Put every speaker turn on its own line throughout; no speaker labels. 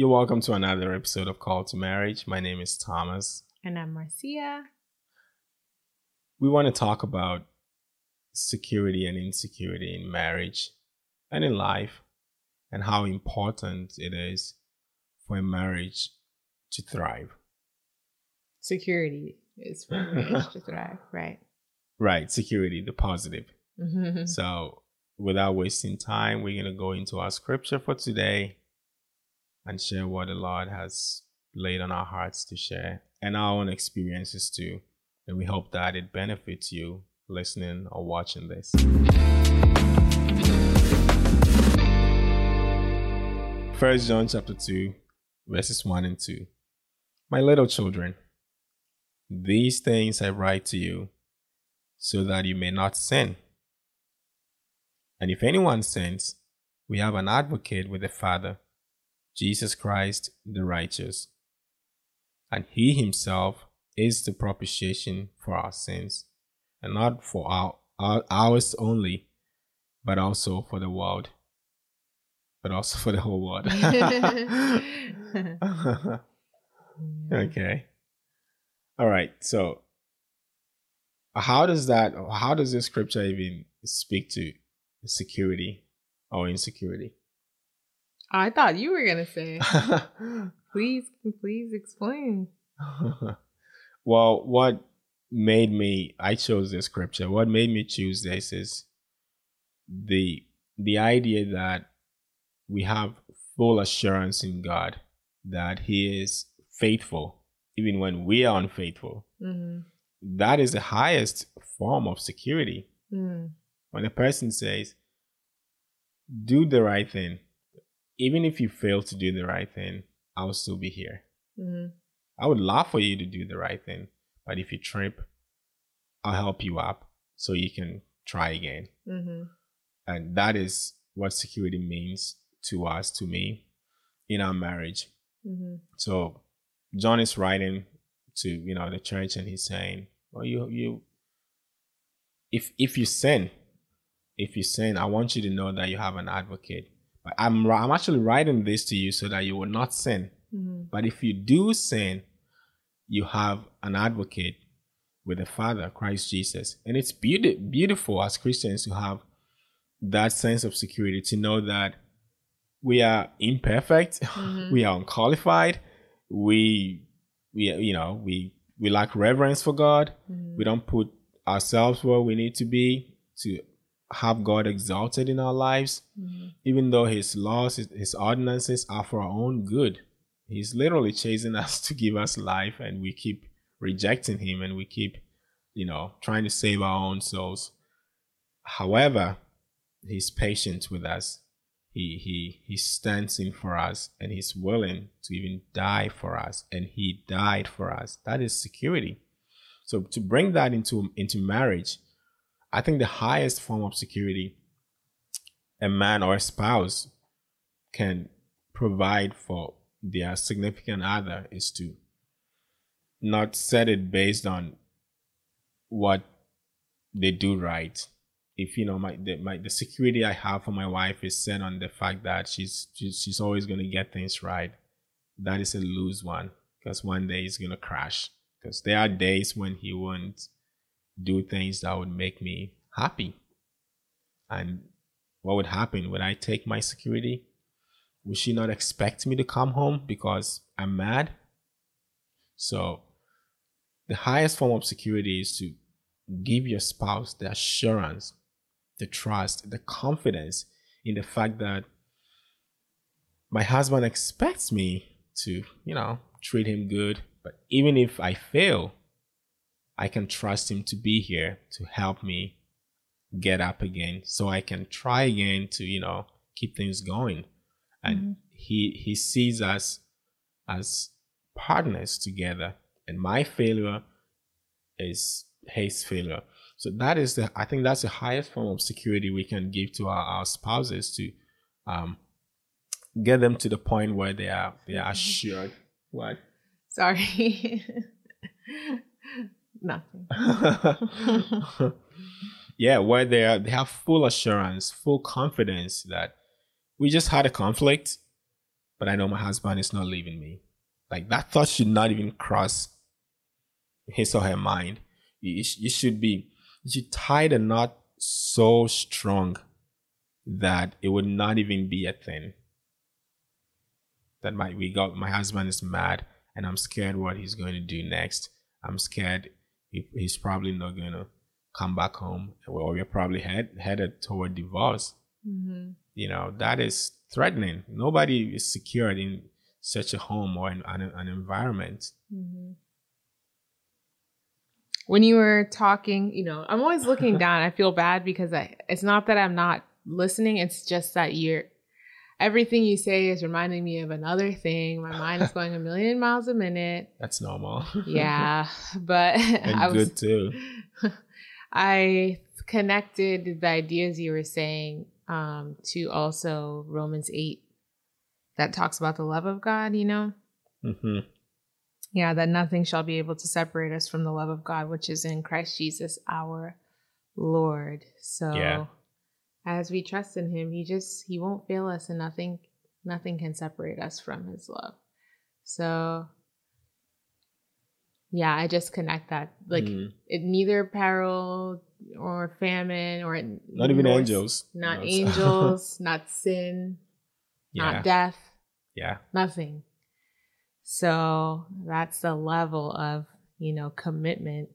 You're welcome to another episode of Call to Marriage. My name is Thomas.
And I'm Marcia.
We want to talk about security and insecurity in marriage and in life and how important it is for a marriage to thrive.
Security is for marriage to thrive, right?
Right, security, the positive. Mm-hmm. So, without wasting time, we're going to go into our scripture for today and share what the Lord has laid on our hearts to share and our own experiences too. And we hope that it benefits you listening or watching this. First John chapter 2, verses 1 and 2. My little children, these things I write to you so that you may not sin. And if anyone sins, we have an advocate with the Father, Jesus Christ the righteous. And he himself is the propitiation for our sins, and not for our, our ours only, but also for the world. But also for the whole world. okay. All right. So how does that how does this scripture even speak to security or insecurity?
I thought you were gonna say. please, please explain.
well, what made me I chose this scripture. What made me choose this is the the idea that we have full assurance in God that He is faithful, even when we are unfaithful. Mm-hmm. That is the highest form of security. Mm. When a person says, do the right thing, even if you fail to do the right thing, I'll still be here. Mm-hmm. I would love for you to do the right thing, but if you trip, I'll help you up so you can try again. Mm-hmm. And that is what security means to us, to me, in our marriage. Mm-hmm. So John is writing to you know the church, and he's saying, "Well, you you if if you sin, if you sin, I want you to know that you have an advocate. I'm I'm actually writing this to you so that you will not sin. Mm-hmm. But if you do sin, you have an advocate with the Father, Christ Jesus, and it's beauty, beautiful as Christians to have that sense of security to know that we are imperfect, mm-hmm. we are unqualified, we we you know we we lack reverence for God. Mm-hmm. We don't put ourselves where we need to be to have God exalted in our lives, mm-hmm. even though His laws, His, His ordinances are for our own good. He's literally chasing us to give us life, and we keep rejecting Him and we keep, you know, trying to save our own souls. However, He's patient with us he he he stands in for us and he's willing to even die for us and he died for us that is security so to bring that into into marriage i think the highest form of security a man or a spouse can provide for their significant other is to not set it based on what they do right if you know my the, my the security I have for my wife is set on the fact that she's she's, she's always going to get things right, that is a lose one because one day he's going to crash. Because there are days when he won't do things that would make me happy. And what would happen? Would I take my security? Would she not expect me to come home because I'm mad? So, the highest form of security is to give your spouse the assurance the trust, the confidence in the fact that my husband expects me to, you know, treat him good. But even if I fail, I can trust him to be here to help me get up again so I can try again to, you know, keep things going. And mm-hmm. he he sees us as partners together. And my failure is his failure. So that is the I think that's the highest form of security we can give to our, our spouses to um, get them to the point where they are they are assured. What?
Sorry. Nothing.
yeah, where they are they have full assurance, full confidence that we just had a conflict but I know my husband is not leaving me. Like that thought should not even cross his or her mind. You, you should be, you should tie the knot so strong that it would not even be a thing. That my we got my husband is mad and I'm scared what he's going to do next. I'm scared he, he's probably not going to come back home or we're probably head, headed toward divorce. Mm-hmm. You know, that is threatening. Nobody is secured in such a home or an, an, an environment. Mm-hmm.
When you were talking, you know, I'm always looking down. I feel bad because I, it's not that I'm not listening. It's just that you're everything you say is reminding me of another thing. My mind is going a million miles a minute.
That's normal.
yeah, but
and I was, good too.
I connected the ideas you were saying um, to also Romans eight, that talks about the love of God. You know. Mm-hmm. Yeah, that nothing shall be able to separate us from the love of God, which is in Christ Jesus our Lord. So. Yeah as we trust in him he just he won't fail us and nothing nothing can separate us from his love. So yeah i just connect that like mm. it neither peril or famine or
not even angels.
not angels not sin yeah. not death.
Yeah.
Nothing. So that's the level of you know commitment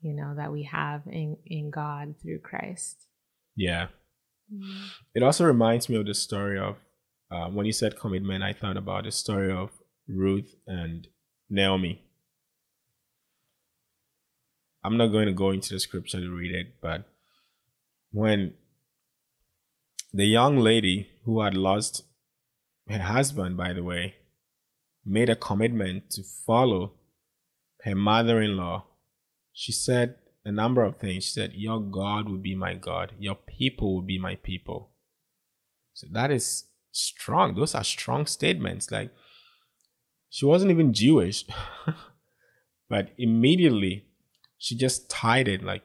you know that we have in in god through christ
yeah. Mm. It also reminds me of the story of uh, when you said commitment, I thought about the story of Ruth and Naomi. I'm not going to go into the scripture to read it, but when the young lady who had lost her husband, by the way, made a commitment to follow her mother in law, she said, a number of things. She said, Your God will be my God, your people will be my people. So that is strong. Those are strong statements. Like, she wasn't even Jewish, but immediately she just tied it like,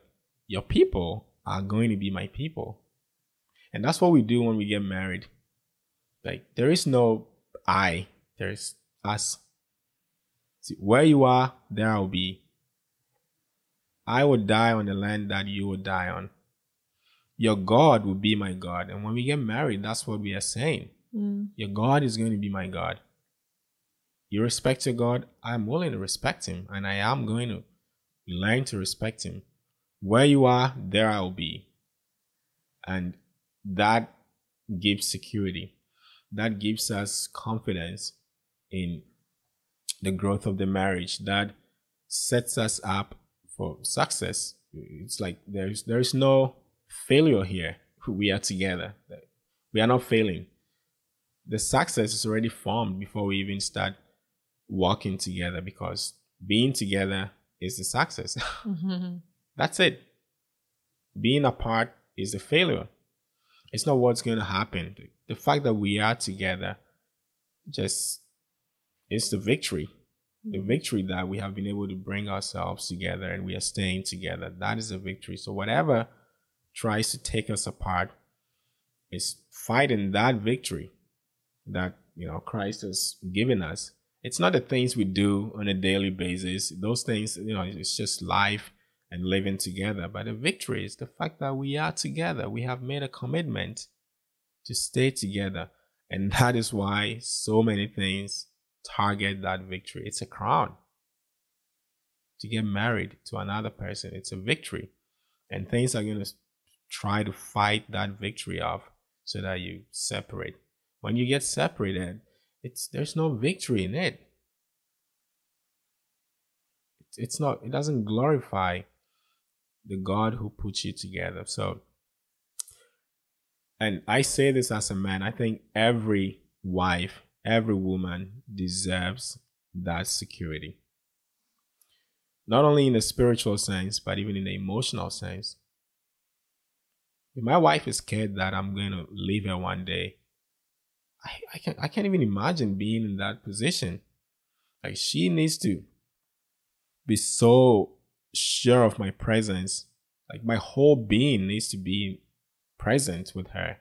Your people are going to be my people. And that's what we do when we get married. Like, there is no I, there's us. See, where you are, there I'll be I will die on the land that you will die on. Your God will be my God. And when we get married, that's what we are saying. Mm. Your God is going to be my God. You respect your God, I'm willing to respect him, and I am going to learn to respect him. Where you are, there I will be. And that gives security. That gives us confidence in the growth of the marriage. That sets us up for success. It's like there's there's no failure here. We are together. We are not failing. The success is already formed before we even start working together because being together is the success. Mm-hmm. That's it. Being apart is a failure. It's not what's going to happen. The fact that we are together just is the victory the mm-hmm. victory that we have been able to bring ourselves together and we are staying together. That is a victory. So whatever tries to take us apart is fighting that victory that you know Christ has given us. It's not the things we do on a daily basis. Those things, you know, it's just life and living together. But the victory is the fact that we are together. We have made a commitment to stay together. And that is why so many things target that victory. It's a crown. To get married to another person, it's a victory. And things are going to try to fight that victory off so that you separate. When you get separated, it's there's no victory in it. It's not it doesn't glorify the God who puts you together. So and I say this as a man, I think every wife every woman deserves that security. Not only in the spiritual sense, but even in the emotional sense. If my wife is scared that I'm going to leave her one day, I, I, can't, I can't even imagine being in that position. Like, she needs to be so sure of my presence. Like, my whole being needs to be present with her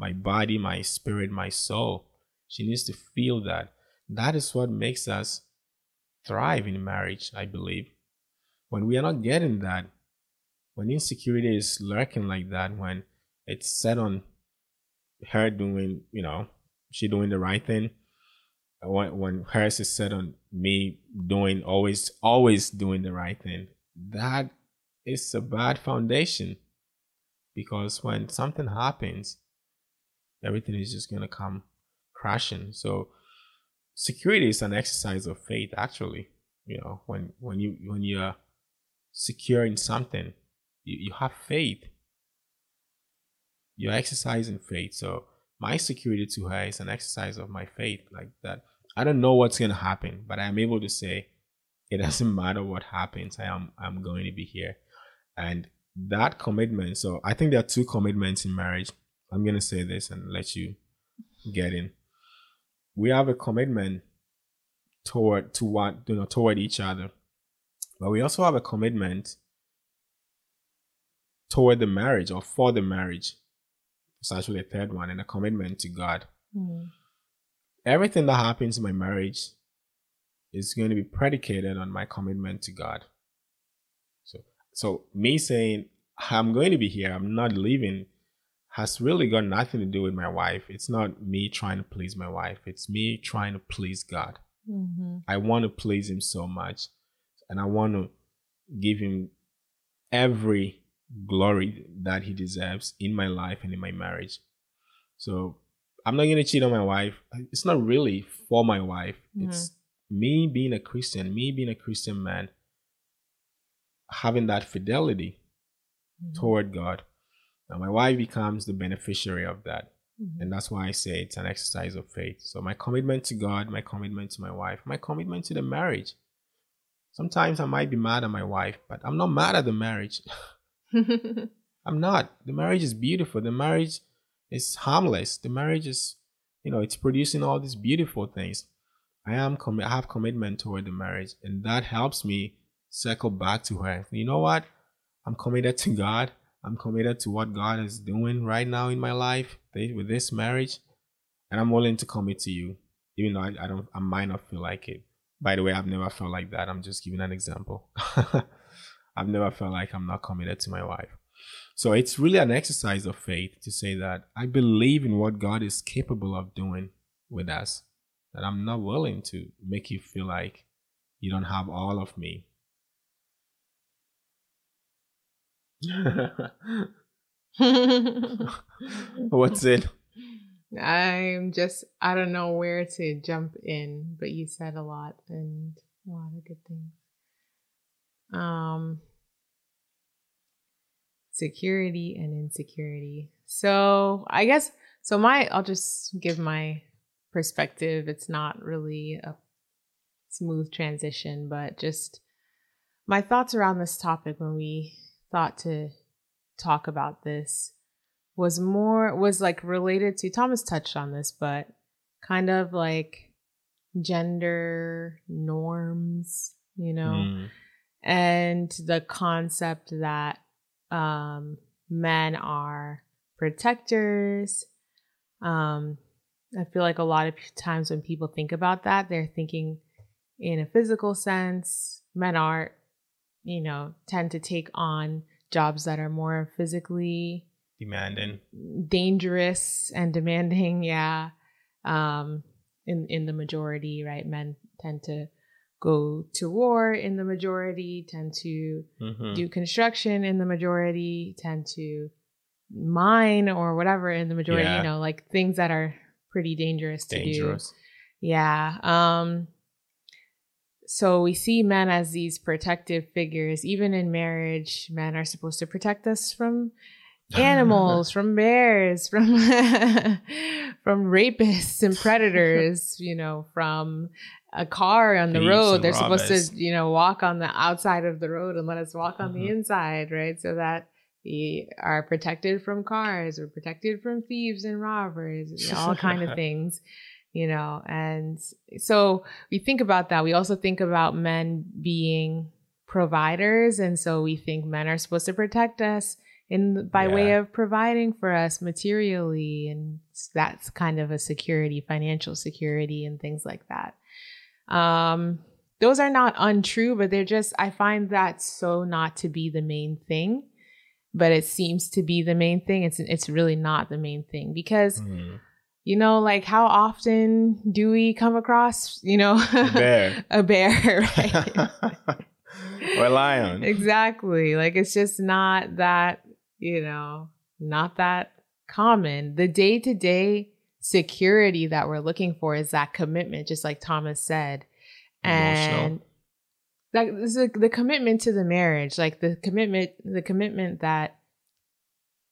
my body, my spirit, my soul She needs to feel that. That is what makes us thrive in marriage, I believe. When we are not getting that, when insecurity is lurking like that, when it's set on her doing, you know, she doing the right thing, when, when hers is set on me doing always, always doing the right thing, that is a bad foundation because when something happens, everything is just going to come crashing. So security is an exercise of faith actually. You know, when when you when you're secure in something, you, you have faith. You're exercising faith. So my security to her is an exercise of my faith. Like that. I don't know what's gonna happen, but I'm able to say it doesn't matter what happens, I am I'm going to be here. And that commitment, so I think there are two commitments in marriage. I'm gonna say this and let you get in. We have a commitment toward to what you know toward each other. But we also have a commitment toward the marriage or for the marriage. It's actually a third one, and a commitment to God. Mm-hmm. Everything that happens in my marriage is going to be predicated on my commitment to God. So, so me saying I'm going to be here, I'm not leaving, has really got nothing to do with my wife. It's not me trying to please my wife. It's me trying to please God. Mm-hmm. I want to please Him so much, and I want to give Him every glory that He deserves in my life and in my marriage. So I'm not going to cheat on my wife. It's not really for my wife. Mm-hmm. It's me being a Christian, me being a Christian man, having that fidelity mm-hmm. toward God. And my wife becomes the beneficiary of that. Mm-hmm. And that's why I say it's an exercise of faith. So my commitment to God, my commitment to my wife, my commitment to the marriage. Sometimes I might be mad at my wife, but I'm not mad at the marriage. I'm not. The marriage is beautiful. The marriage is harmless. The marriage is, you know, it's producing all these beautiful things. I am com- I have commitment toward the marriage, and that helps me circle back to her. You know what? I'm committed to God. I'm committed to what God is doing right now in my life with this marriage, and I'm willing to commit to you, even though I, I don't, I might not feel like it. By the way, I've never felt like that. I'm just giving an example. I've never felt like I'm not committed to my wife. So it's really an exercise of faith to say that I believe in what God is capable of doing with us. That I'm not willing to make you feel like you don't have all of me. What's it?
I'm just I don't know where to jump in, but you said a lot and a lot of good things. Um security and insecurity. So, I guess so my I'll just give my perspective. It's not really a smooth transition, but just my thoughts around this topic when we thought to talk about this was more was like related to Thomas touched on this, but kind of like gender norms, you know, mm. and the concept that um, men are protectors. Um, I feel like a lot of times when people think about that, they're thinking in a physical sense. Men are you know, tend to take on jobs that are more physically
demanding,
dangerous and demanding. Yeah. Um, in, in the majority, right? Men tend to go to war in the majority, tend to mm-hmm. do construction in the majority, tend to mine or whatever in the majority, yeah. you know, like things that are pretty dangerous, dangerous. to do. Yeah. Um, so we see men as these protective figures. Even in marriage, men are supposed to protect us from animals, from bears, from from rapists and predators, you know, from a car on the Thieves road. They're robbers. supposed to, you know, walk on the outside of the road and let us walk on the mm-hmm. inside, right? So that we are protected from cars, we're protected from thieves and robbers, all kind of things you know and so we think about that we also think about men being providers and so we think men are supposed to protect us in by
Yeah.
way of providing for us materially and that's kind of a security financial security and things like that um those are not untrue but they're just i find that so not to be the main thing but it seems to be the main thing it's it's really not the main thing because
Mhm.
You know like how often do we come across you know a
bear.
a bear right?
Or a lion.
exactly. Like it's just not that you know not that common. The day-to-day security that we're looking for is that commitment just like thomas said. And the, the commitment to the marriage like the commitment the commitment that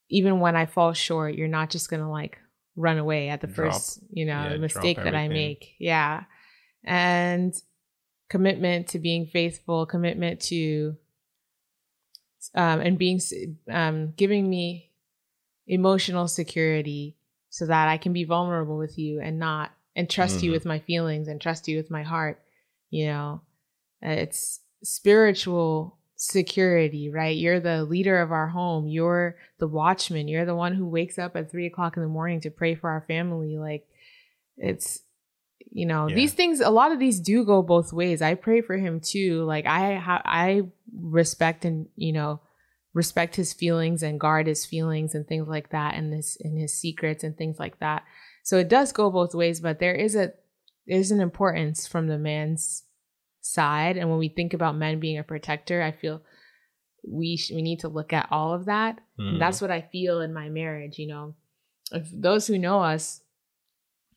even when i fall short you're not just gonna like run away at the
Drop.
first you know
Yeah,
mistake that i make yeah and commitment to being faithful commitment to um, and being um, giving me emotional security so that I can be vulnerable with you and not and trust you
Mhm.
with my feelings and trust you with my heart. You know, it's spiritual security, right? You're the leader of our home. You're the watchman. You're the one who wakes up at three o'clock in the morning to pray for our family. Like, it's you know
Yeah.
these things. A lot of these do go both ways. I pray for him too. Like I ha- I respect and you know respect his feelings and guard his feelings and things like that and this and his secrets and things like that so it does go both ways but there is a there's an importance from the man's side and when we think about men being a protector i feel we sh- we need to look at all of that and that's mm. what i feel in my marriage you know if those who know us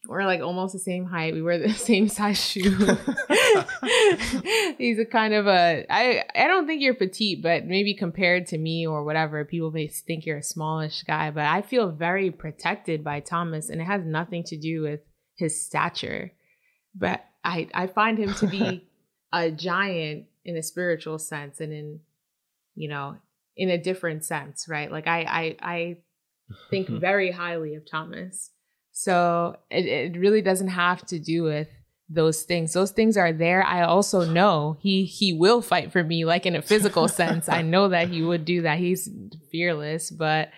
we're like almost the same height we wear the same size shoe he's a kind of a I I don't think you're petite, but maybe compared to me or whatever, people may think you're a smallish guy. But I feel very protected by Thomas, and it has nothing to do with his stature. But I I find him to be a giant in a spiritual sense, and in you know in a different sense, right? Like I I I think very highly of Thomas. So it, it really doesn't have to do with those things. Those things are there. I also know he he will fight for me, like in a physical sense. I know that he would do that. He's fearless, but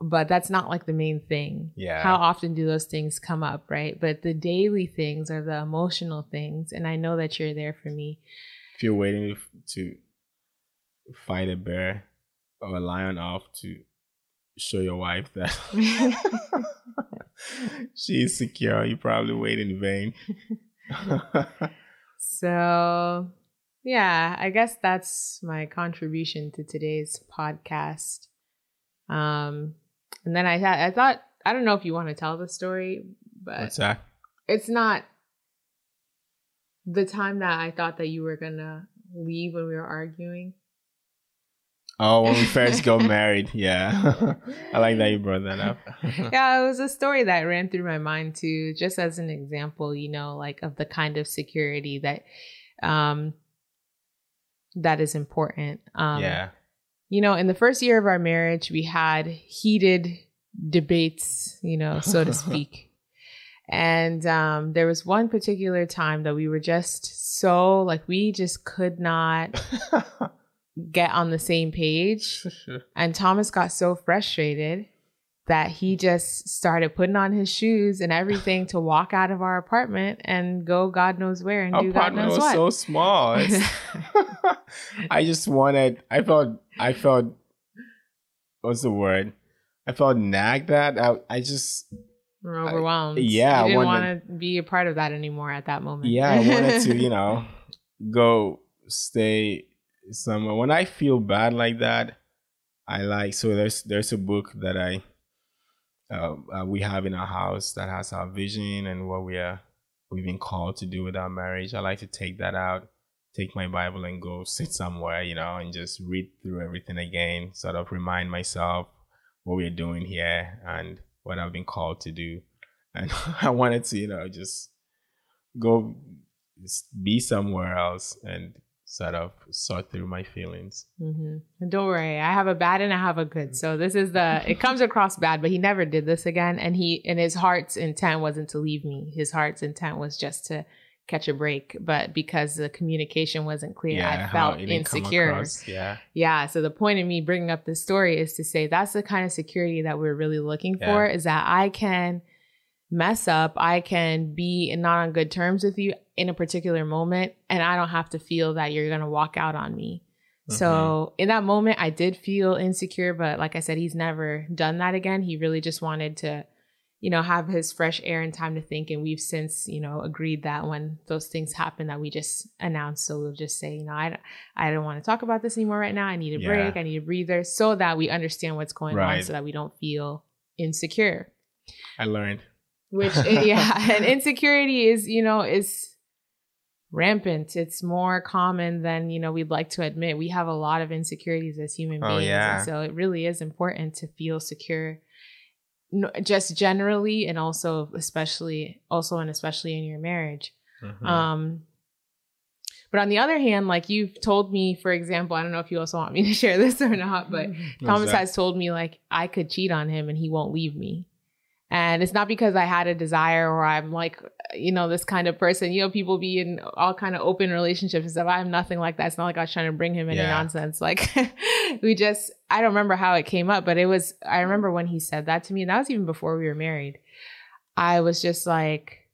but that's not like the main thing.
Yeah.
How often do those things come up, right? But the daily things are the emotional things, and I know that you're there for me.
if you're waiting to fight a bear or a lion off to show your wife that she's secure, you probably wait in vain.
So, yeah, I guess that's my contribution to today's podcast. Um, and then I thought, I thought, I don't know if you want to tell the story, but
What's that?
it's not the time that I thought that you were gonna leave when we were arguing.
Oh, when we first got married, yeah. I like that you brought that up.
yeah, it was a story that ran through my mind too, just as an example, you know, like of the kind of security that um that is important. Um
yeah.
You know, in the first year of our marriage, we had heated debates, you know, so to speak. And um, there was one particular time that we were just so like we just could not get on the same page. And Thomas got so frustrated that he just started putting on his shoes and everything to walk out of our apartment and go God knows where and
Our
do God
apartment
knows
was
what.
so small. I just wanted. I felt. I felt. What's the word? I felt nagged at. I. I just.
We're overwhelmed.
yeah, I
you didn't want to be a part of that anymore at that moment.
Yeah, I wanted to. You know, go stay somewhere. When I feel bad like that, I like. So there's there's a book that I. Uh, uh, we have in our house that has our vision and what we are we've been called to do with our marriage. I like to take that out, take my Bible and go sit somewhere, you know, and just read through everything again, sort of remind myself what we're doing here and what I've been called to do. And I wanted to, you know, just go be somewhere else and sort of sort through my feelings.
hmm And don't worry, I have a bad and I have a good. So this is the. It comes across bad, but he never did this again. And he and his heart's intent wasn't to leave me. His heart's intent was just to catch a break. But because the communication wasn't clear, yeah, I felt insecure.
Yeah.
Yeah. So the point of me bringing up this story is to say that's the kind of security that we're really looking yeah. for is that I can mess up, I can be not on good terms with you in a particular moment, and I don't have to feel that you're going to walk out on me. Mm-hmm. So in that moment, I did feel insecure, but like I said, he's never done that again. He really just wanted to, you know, have his fresh air and time to think. And we've since, you know, agreed that when those things happen, that we just announce. So we'll just say, you know, I, I don't want to talk about this anymore right now. I need a yeah. break. I need a breather, so that we understand what's going right. on, so that we don't feel insecure.
I learned.
Which yeah, and insecurity is, you know, is rampant. It's more common than, you know, we'd like to admit. We have a lot of insecurities as human oh, beings. Yeah. so it really is important to feel secure just generally and also especially also and especially in your marriage. Mm-hmm. Um but on the other hand, like you've told me, for example, I don't know if you also want me to share this or not, but Thomas has told me like I could cheat on him and he won't leave me. And it's not because I had a desire or I'm like, you know, this kind of person. You know, people be in all kind of open relationships and stuff. I'm nothing like that. It's not like I was trying to bring him any yeah. nonsense. Like we just, I don't remember how it came up, but it was, I remember when he said that to me. And that was even before we were married. I was just like,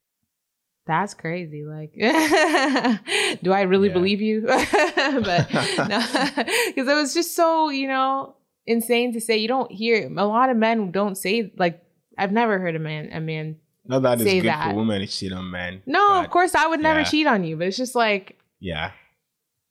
that's crazy. Like, do I really yeah. believe you? but no, because it was just so, you know, insane to say. You don't hear a lot of men don't say like I've never heard a man a man
no that is good that. for women to cheat on men.
No, but, of course I would never yeah. cheat on you, but it's just like
yeah.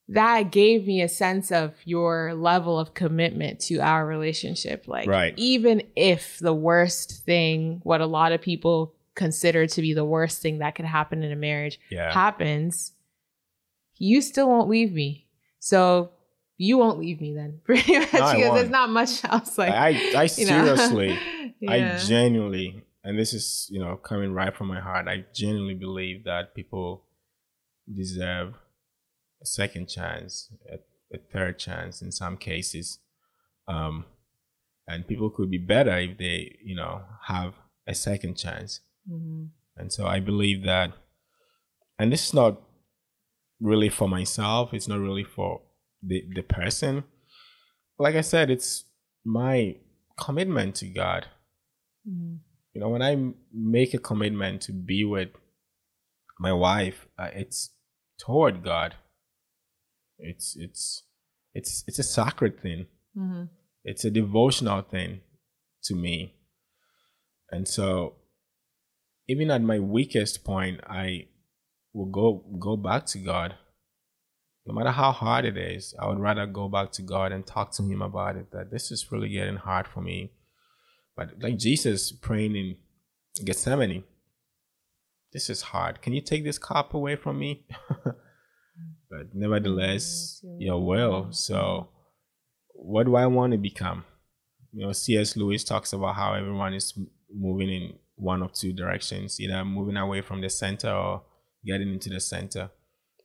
That gave me a sense of your level of commitment to our relationship. Like
right.
even if the worst thing, what a lot of people consider to be the worst thing that could happen in a marriage
yeah.
happens, you still won't leave me. So you won't leave me then. Pretty much no, because there's not much else. Like
I, I seriously, yeah. I genuinely, and this is you know coming right from my heart. I genuinely believe that people deserve a second chance, a, a third chance in some cases, um, and people could be better if they you know have a second chance. Mm-hmm. And so I believe that, and this is not really for myself. It's not really for the the person like i said it's my commitment to god mm-hmm. you know when i make a commitment to be with my wife uh, it's toward god it's it's it's it's a sacred thing mm-hmm. it's a devotional thing to me and so even at my weakest point i will go go back to god no matter how hard it is, I would rather go back to God and talk to Him about it. That this is really getting hard for me. But like Jesus praying in Gethsemane, this is hard. Can you take this cup away from me? but nevertheless, your will. So, what do I want to become? You know, C.S. Lewis talks about how everyone is moving in one of two directions, either moving away from the center or getting into the center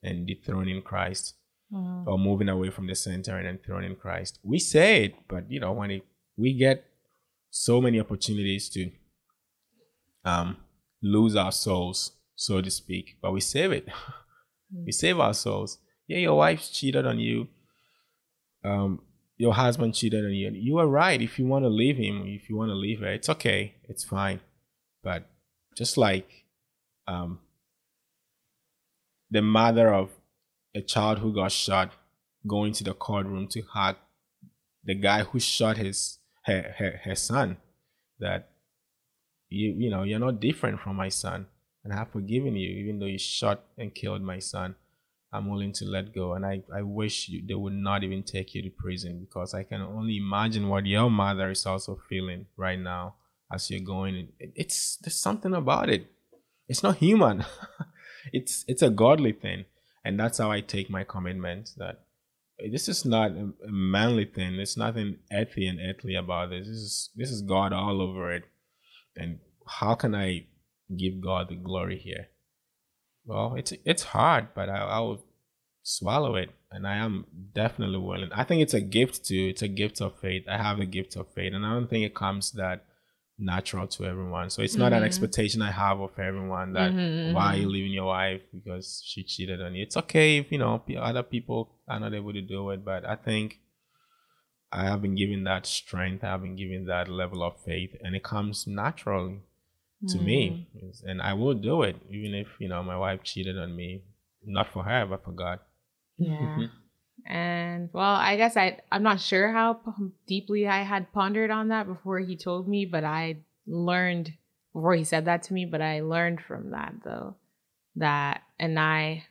and dethroning Christ mm-hmm. or moving away from the center and enthroning Christ. We say it, but you know, when it, we get so many opportunities to um, lose our souls, so to speak, but we save it. We save our souls. Yeah, your wife cheated on you. Um, your husband cheated on you. You are right. If you want to leave him, if you want to leave her, it's okay. It's fine. But just like um, the mother of a child who got shot going to the courtroom to hug the guy who shot his her, her, her son that you you know you're not different from my son. And I have forgiven you even though you shot and killed my son. I'm willing to let go. And I, I wish you, they would not even take you to prison because I can only imagine what your mother is also feeling right now as you're going it's there's something about it. It's not human. It's it's a godly thing. And that's how i take my commitment that this is not a, manly thing. There's nothing earthly and earthly about this. This is this is god all over it. And how can i give god the glory here? Well it's it's hard but i, I will swallow it and i am definitely willing. I think it's a gift too it's a gift of faith. I have a gift of faith and i don't think it comes that natural to everyone. So it's not an
Mhm.
expectation I have of everyone that
Mhm,
why are
mhm.
you leaving your wife because she cheated on you. It's okay if you know other people are not able to do it, but I think I have been given that strength. I have been given that level of faith, and it comes naturally to me, and I will do it even if you know my wife cheated on me, not for her but for God.
Yeah. And well, I guess I I'm not sure how p- deeply I had pondered on that before he told me, but I learned before he said that to me, but I learned from that though that and I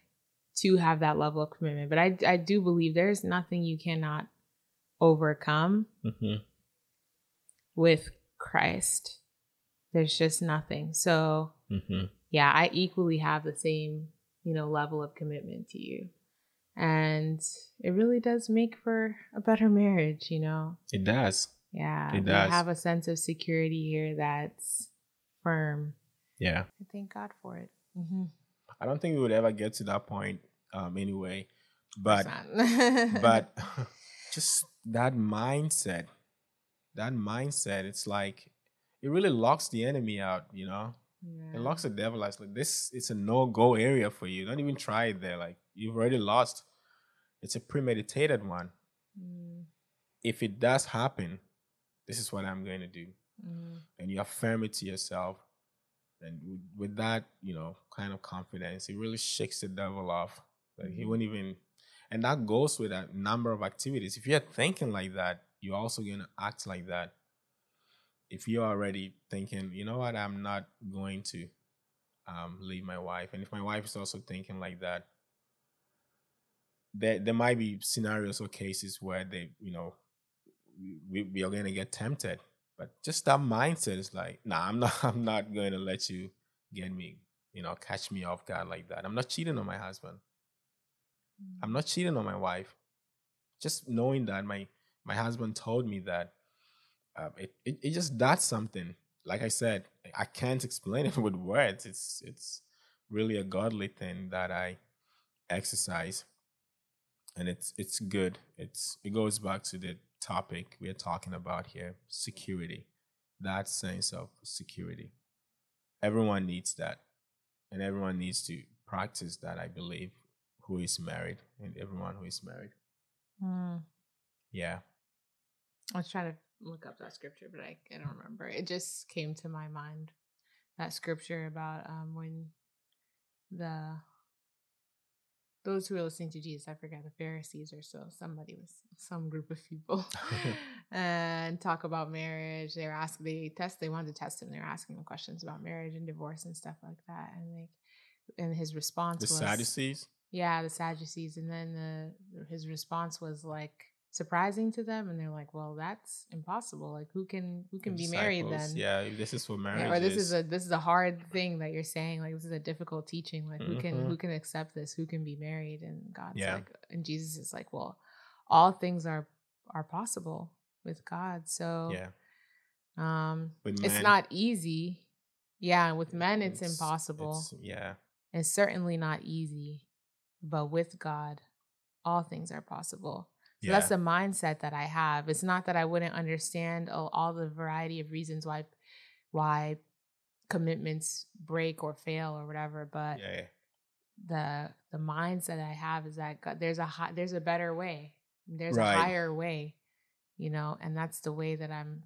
too have that level of commitment. But I I do believe there's nothing you cannot overcome
Mhm.
with Christ. There's just nothing. So,
Mhm.
yeah, I equally have the same, you know, level of commitment to you. And it really does make for a better marriage, you know.
It does.
Yeah.
It
we
does.
have a sense of security here that's firm.
Yeah.
I thank God for it. Mm-hmm.
I don't think we would ever get to that point um, anyway. But
but
just that mindset, that mindset, it's like it really locks the enemy out, you know. It locks the devil out. It's like this it's a no-go area for you. Don't even try it there. Like you've already lost. It's a premeditated one.
Mm,
If it does happen, this is what I'm going to do.
mm,
And you affirm it to yourself. And with, with that, you know, kind of confidence, it really shakes the devil off. Like he
Mhm.
won't even and that goes with a number of activities. If you're thinking like that, you're also gonna act like that. If you're already thinking, you know what, I'm not going to um, leave my wife, and if my wife is also thinking like that, there there might be scenarios or cases where they, you know, we, we are gonna get tempted. But just that mindset is like, nah, I'm not I'm not going to let you get me, you know, catch me off guard like that. I'm not cheating on my husband. I'm not cheating on my wife. Just knowing that my my husband told me that um, it, it it just does something. Like I said, I can't explain it with words. It's it's really a godly thing that I exercise, and it's it's good. It's it goes back to the topic we are talking about here: security. That sense of security. Everyone needs that, and everyone needs to practice that. I believe who is married and everyone who is married.
mm.
Yeah.
I was trying to look up that scripture, but I, I don't remember. It just came to my mind that scripture about um when the those who were listening to Jesus, I forget the Pharisees or so, somebody was some group of people and talk about marriage. They were asking they test they wanted to test him. They were asking him questions about marriage and divorce and stuff like that. And like and his response
the
was
Sadducees.
yeah, the Sadducees, and then the his response was like surprising to them, and they're like, "Well, that's impossible. Like, who can who can be married then?
Yeah, this is what marriage
Yeah, or this
is.
a this is a hard thing that you're saying. Like, this is a difficult teaching. Like, who can
Mhm.
who can accept this? Who can be married? And God's
Yeah.
like, and Jesus is like, well, all things are are possible with God. So,
yeah.
um,
With
it's not easy. Yeah, with men, it's, impossible.
it's- yeah.
It's certainly not easy, but with God, all things are possible. So
Yeah.
that's the mindset that I have. It's not that I wouldn't understand all, all the variety of reasons why why commitments break or fail or whatever, but
yeah. yeah.
the the mindset I have is that God, there's a high, there's a better way. There's
Right.
a higher way, you know, and that's the way that I'm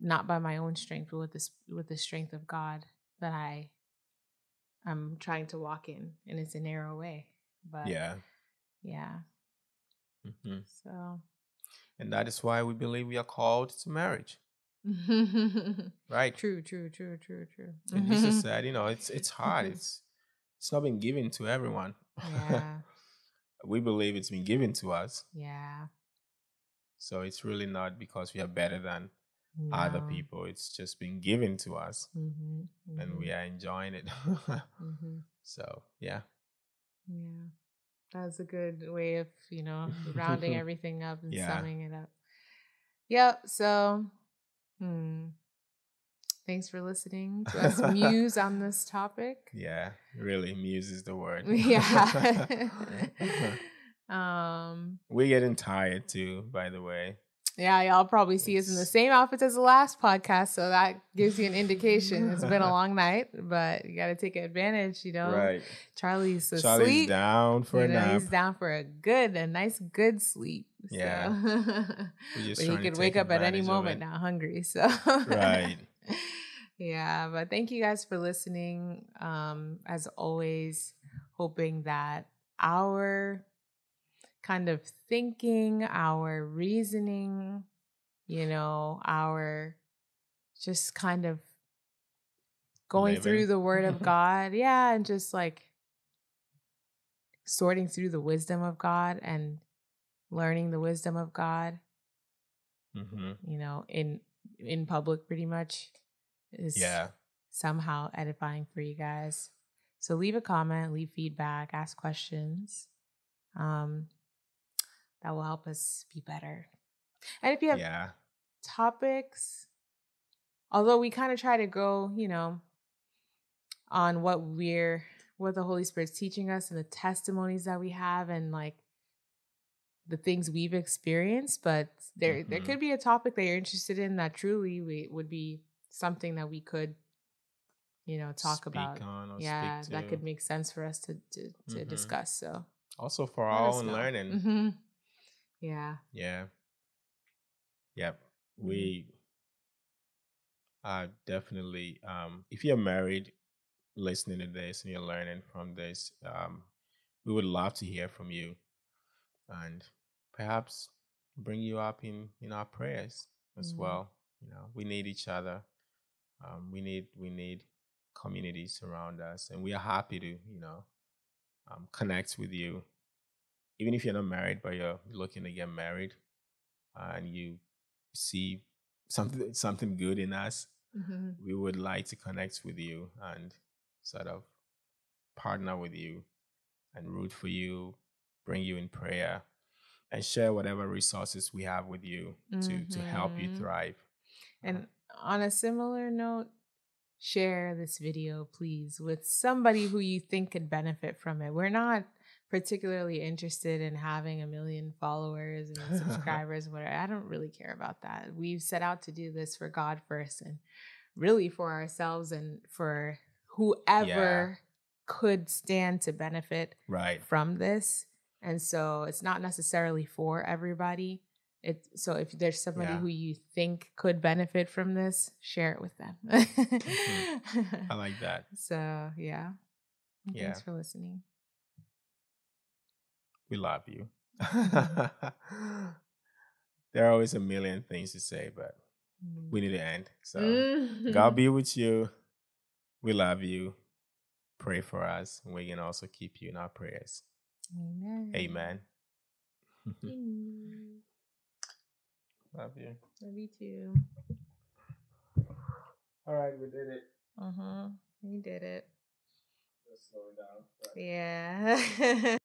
not by my own strength, but with this with the strength of God that I I'm trying to walk in, and it's a narrow way. But
Yeah.
yeah.
Hmm
So
And that is why we believe we are called to marriage. Right.
true, true, true, true, true.
And Jesus said, you know, it's it's hard. It's it's not been given to everyone.
yeah,
we believe it's been given to us.
yeah.
So it's really not because we are better than other people. It's just been given to us
Mm-hmm,
and we are enjoying it.
hmm
so yeah.
Yeah. That's a good way of, you know, rounding everything up and
Yeah.
summing it up. Yep. So, hmm. Thanks for listening to us muse on this topic.
Yeah. Really, muse is the word.
Yeah. um,
We're getting tired too, by the way.
Yeah, y'all probably see us in the same outfits as the last podcast, so that gives you an indication. It's been a long night, but you got to take advantage. You know,
Right.
Charlie's asleep.
Charlie's down for
You
a
know,
nap.
He's down for a good, a nice, good sleep. So.
Yeah.
But he could wake up at any moment now, hungry. So
Right.
yeah, but thank you guys for listening. Um, as always, hoping that our kind of thinking, our reasoning, you know, our just kind of going through the word of God. Yeah, and just like sorting through the wisdom of God and learning the wisdom of God,
hmm
you know, in in public pretty much is
Yeah.
somehow edifying for you guys. So leave a comment, leave feedback, ask questions. Um, that will help us be better. And if you have
Yeah.
topics, although we kind of try to go, you know, on what we're what the Holy Spirit's teaching us and the testimonies that we have and like the things we've experienced, but there there
Mhm.
could be a topic that you're interested in that truly we, would be something that we could, you know, talk
Speak
about.
on or
Yeah, that could make sense for us to to, to
Mhm.
discuss. So
Also for
let
our own
know.
learning.
Mhm. Yeah.
Yeah. Yep. We are definitely um if you're married listening to this and you're learning from this, um, we would love to hear from you and perhaps bring you up in in our prayers as
Mhm.
well. You know, we need each other. Um, we need we need communities around us and we are happy to, you know, um, connect with you even if you're not married but you're looking to get married uh, and you see something something good in us
Mhm.
we would like to connect with you and sort of partner with you and root for you bring you in prayer and share whatever resources we have with you to to help you
Mhm.
thrive
And on a similar note, share this video, please, with somebody who you think could benefit from it. We're not particularly interested in having a million followers and subscribers, whatever. I don't really care about that. We've set out to do this for God first and really for ourselves and for whoever could stand to benefit
right
from this. And so it's not necessarily for everybody. It so if there's somebody
Yeah.
who you think could benefit from this, share it with them. Mm-hmm.
i like that
So yeah.
Yeah.
Thanks for listening.
We love you mm-hmm. there are always a million things to say but we need to mm-hmm. end so. God mm-hmm. be with you. We love you. Pray for us. We can also keep you in our prayers.
Amen.
Amen.
Amen.
Love you.
Love you too.
All right, we did it.
Uh huh. You did it.
Let's slow it down.
Yeah.